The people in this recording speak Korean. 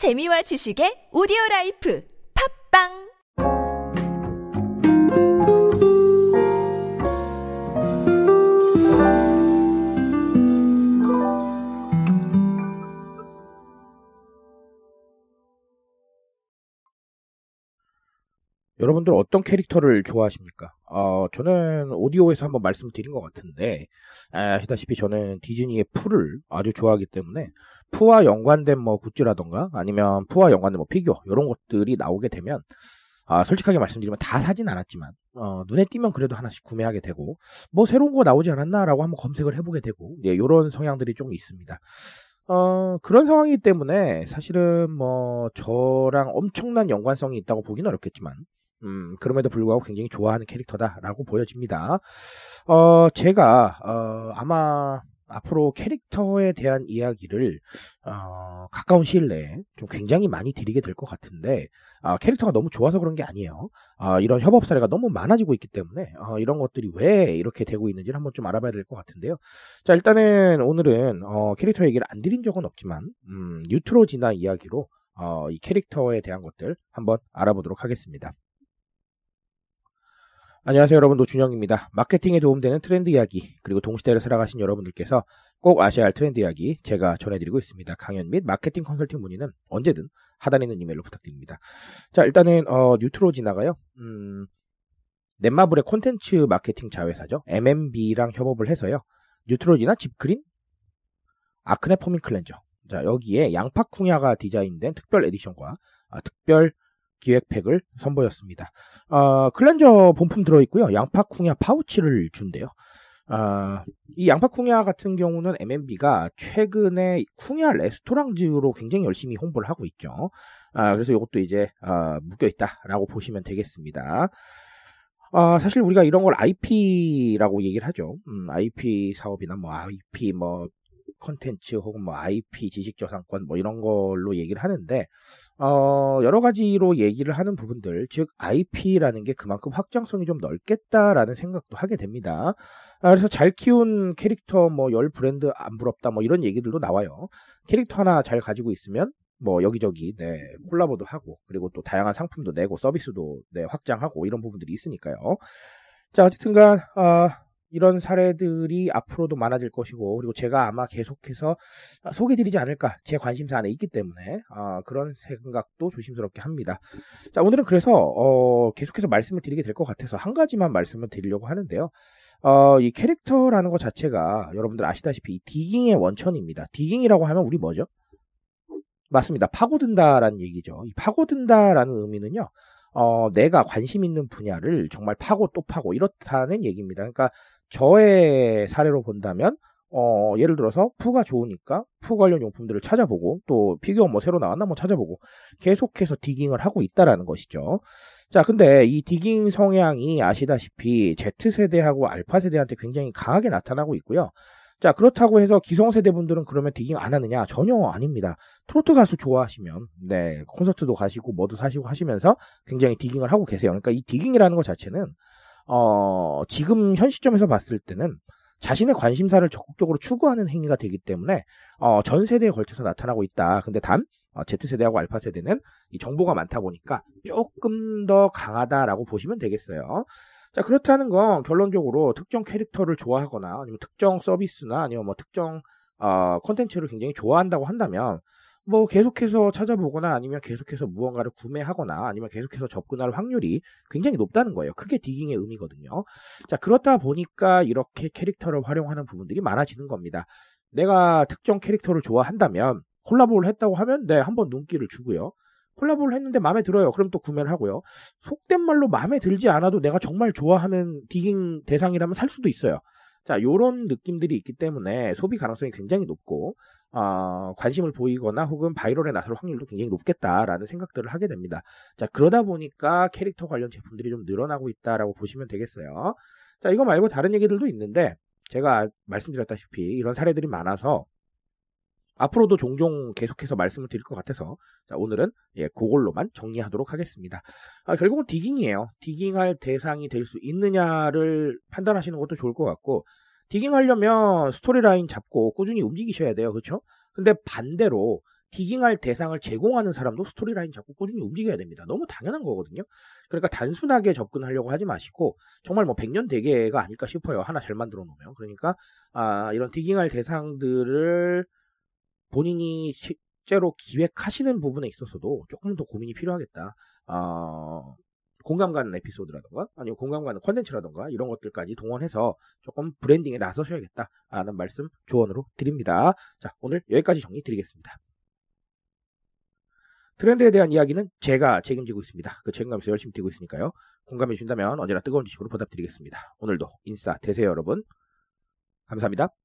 재미와 지식의 오디오 라이프 팝빵 여러분들 어떤 캐릭터를 좋아하십니까? 어, 저는 오디오에서 한번 말씀드린 것 같은데, 아시다시피 저는 디즈니의 푸를 아주 좋아하기 때문에, 푸와 연관된 뭐 굿즈라던가, 아니면 푸와 연관된 뭐 피규어, 이런 것들이 나오게 되면, 아, 솔직하게 말씀드리면 다 사진 않았지만, 어, 눈에 띄면 그래도 하나씩 구매하게 되고, 뭐 새로운 거 나오지 않았나라고 한번 검색을 해보게 되고, 예, 요런 성향들이 좀 있습니다. 어, 그런 상황이기 때문에 사실은 뭐 저랑 엄청난 연관성이 있다고 보기는 어렵겠지만, 음, 그럼에도 불구하고 굉장히 좋아하는 캐릭터다라고 보여집니다. 어, 제가, 어, 아마 앞으로 캐릭터에 대한 이야기를, 어, 가까운 시일 내에 좀 굉장히 많이 드리게 될 것 같은데, 아, 캐릭터가 너무 좋아서 그런 게 아니에요. 아, 이런 협업 사례가 너무 많아지고 있기 때문에, 어, 이런 것들이 왜 이렇게 되고 있는지를 한번 좀 알아봐야 될 것 같은데요. 자, 일단은 오늘은, 어, 캐릭터 얘기를 안 드린 적은 없지만, 음, 뉴트로지나 이야기로, 어, 이 캐릭터에 대한 것들 한번 알아보도록 하겠습니다. 안녕하세요 여러분 노준영입니다. 마케팅에 도움되는 트렌드 이야기 그리고 동시대를 살아가신 여러분들께서 꼭 아셔야 할 트렌드 이야기 제가 전해드리고 있습니다. 강연 및 마케팅 컨설팅 문의는 언제든 하단에 있는 이메일로 부탁드립니다. 자 일단은 어, 뉴트로지나가요. 음, 넷마블의 콘텐츠 마케팅 자회사죠. MNB랑 협업을 해서요. 뉴트로지나 Deep Clean, Acne Foaming 클렌저. 자 여기에 양파쿵야가 디자인된 특별 에디션과 아, 특별 기획팩을 선보였습니다. 어, 클렌저 본품 들어있고요. 양파쿵야 파우치를 준대요. 어, 이 양파쿵야 같은 경우는 MNB가 최근에 쿵야 레스토랑즈로 굉장히 열심히 홍보를 하고 있죠. 아, 그래서 이것도 이제 어, 묶여있다라고 보시면 되겠습니다. 어, 사실 우리가 이런 걸 IP라고 얘기를 하죠. 음, IP 사업이나 뭐 IP 뭐 컨텐츠 혹은 뭐 IP 지식 저상권 뭐 이런 걸로 얘기를 하는데 어, 여러 가지로 얘기를 하는 부분들, 즉 IP라는 게 그만큼 확장성이 좀 넓겠다라는 생각도 하게 됩니다. 아, 그래서 잘 키운 캐릭터 뭐 열 브랜드 안 부럽다 뭐 이런 얘기들도 나와요. 캐릭터 하나 잘 가지고 있으면 뭐 여기저기 네 콜라보도 하고 그리고 또 다양한 상품도 내고 서비스도 네 확장하고 이런 부분들이 있으니까요. 자 어쨌든간 아 이런 사례들이 앞으로도 많아질 것이고 그리고 제가 아마 계속해서 소개드리지 않을까 제 관심사 안에 있기 때문에 어, 그런 생각도 조심스럽게 합니다. 자 오늘은 그래서 어, 계속해서 말씀을 드리게 될 것 같아서 한 가지만 말씀을 드리려고 하는데요. 어, 이 캐릭터라는 것 자체가 여러분들 아시다시피 디깅의 원천입니다. 디깅이라고 하면 우리 뭐죠? 맞습니다. 파고든다라는 얘기죠. 이 파고든다라는 의미는요. 어, 내가 관심 있는 분야를 정말 파고 또 파고 이렇다는 얘기입니다. 그러니까 저의 사례로 본다면 어, 예를 들어서 푸가 좋으니까 푸 관련 용품들을 찾아보고 또 피규어 뭐 새로 나왔나 뭐 찾아보고 계속해서 디깅을 하고 있다라는 것이죠. 자, 근데 이 디깅 성향이 아시다시피 Z세대하고 알파세대한테 굉장히 강하게 나타나고 있고요. 자, 그렇다고 해서 기성세대 분들은 그러면 디깅 안 하느냐? 전혀 아닙니다. 트로트 가수 좋아하시면, 네, 콘서트도 가시고, 뭐도 사시고 하시면서 굉장히 디깅을 하고 계세요. 그러니까 이 디깅이라는 것 자체는, 어, 지금 현 시점에서 봤을 때는 자신의 관심사를 적극적으로 추구하는 행위가 되기 때문에, 어, 전 세대에 걸쳐서 나타나고 있다. 근데 단, 어, Z세대하고 알파세대는 이 정보가 많다 보니까 조금 더 강하다라고 보시면 되겠어요. 자, 그렇다는 건 결론적으로 특정 캐릭터를 좋아하거나 아니면 특정 서비스나 아니면 뭐 특정 어, 콘텐츠를 굉장히 좋아한다고 한다면 뭐 계속해서 찾아보거나 아니면 계속해서 무언가를 구매하거나 아니면 계속해서 접근할 확률이 굉장히 높다는 거예요. 크게 디깅의 의미거든요. 자, 그렇다 보니까 이렇게 캐릭터를 활용하는 부분들이 많아지는 겁니다. 내가 특정 캐릭터를 좋아한다면 콜라보를 했다고 하면 네, 한번 눈길을 주고요. 콜라보를 했는데 마음에 들어요. 그럼 또 구매를 하고요. 속된 말로 마음에 들지 않아도 내가 정말 좋아하는 디깅 대상이라면 살 수도 있어요. 자, 요런 느낌들이 있기 때문에 소비 가능성이 굉장히 높고, 어, 관심을 보이거나 혹은 바이럴에 나설 확률도 굉장히 높겠다라는 생각들을 하게 됩니다. 자, 그러다 보니까 캐릭터 관련 제품들이 좀 늘어나고 있다라고 보시면 되겠어요. 자, 이거 말고 다른 얘기들도 있는데, 제가 말씀드렸다시피 이런 사례들이 많아서 앞으로도 종종 계속해서 말씀을 드릴 것 같아서 자, 오늘은 예, 그걸로만 정리하도록 하겠습니다. 아, 결국은 디깅이에요. 디깅할 대상이 될 수 있느냐를 판단하시는 것도 좋을 것 같고 디깅하려면 스토리라인 잡고 꾸준히 움직이셔야 돼요. 그렇죠? 근데 반대로 디깅할 대상을 제공하는 사람도 스토리라인 자꾸 꾸준히 움직여야 됩니다. 너무 당연한 거거든요. 그러니까 단순하게 접근하려고 하지 마시고 정말 뭐 100년 대계가 아닐까 싶어요. 하나 잘 만들어 놓으면. 그러니까 아, 이런 디깅할 대상들을 본인이 실제로 기획하시는 부분에 있어서도 조금 더 고민이 필요하겠다. 어, 공감 가는 에피소드라던가 아니면 공감 가는 컨텐츠라던가 이런 것들까지 동원해서 조금 브랜딩에 나서셔야겠다 라는 말씀 조언으로 드립니다. 자 오늘 여기까지 정리 드리겠습니다. 트렌드에 대한 이야기는 제가 책임지고 있습니다. 그 책임감에서 열심히 뛰고 있으니까요. 공감해 준다면 언제나 뜨거운 지식으로 보답드리겠습니다. 오늘도 인싸 되세요 여러분. 감사합니다.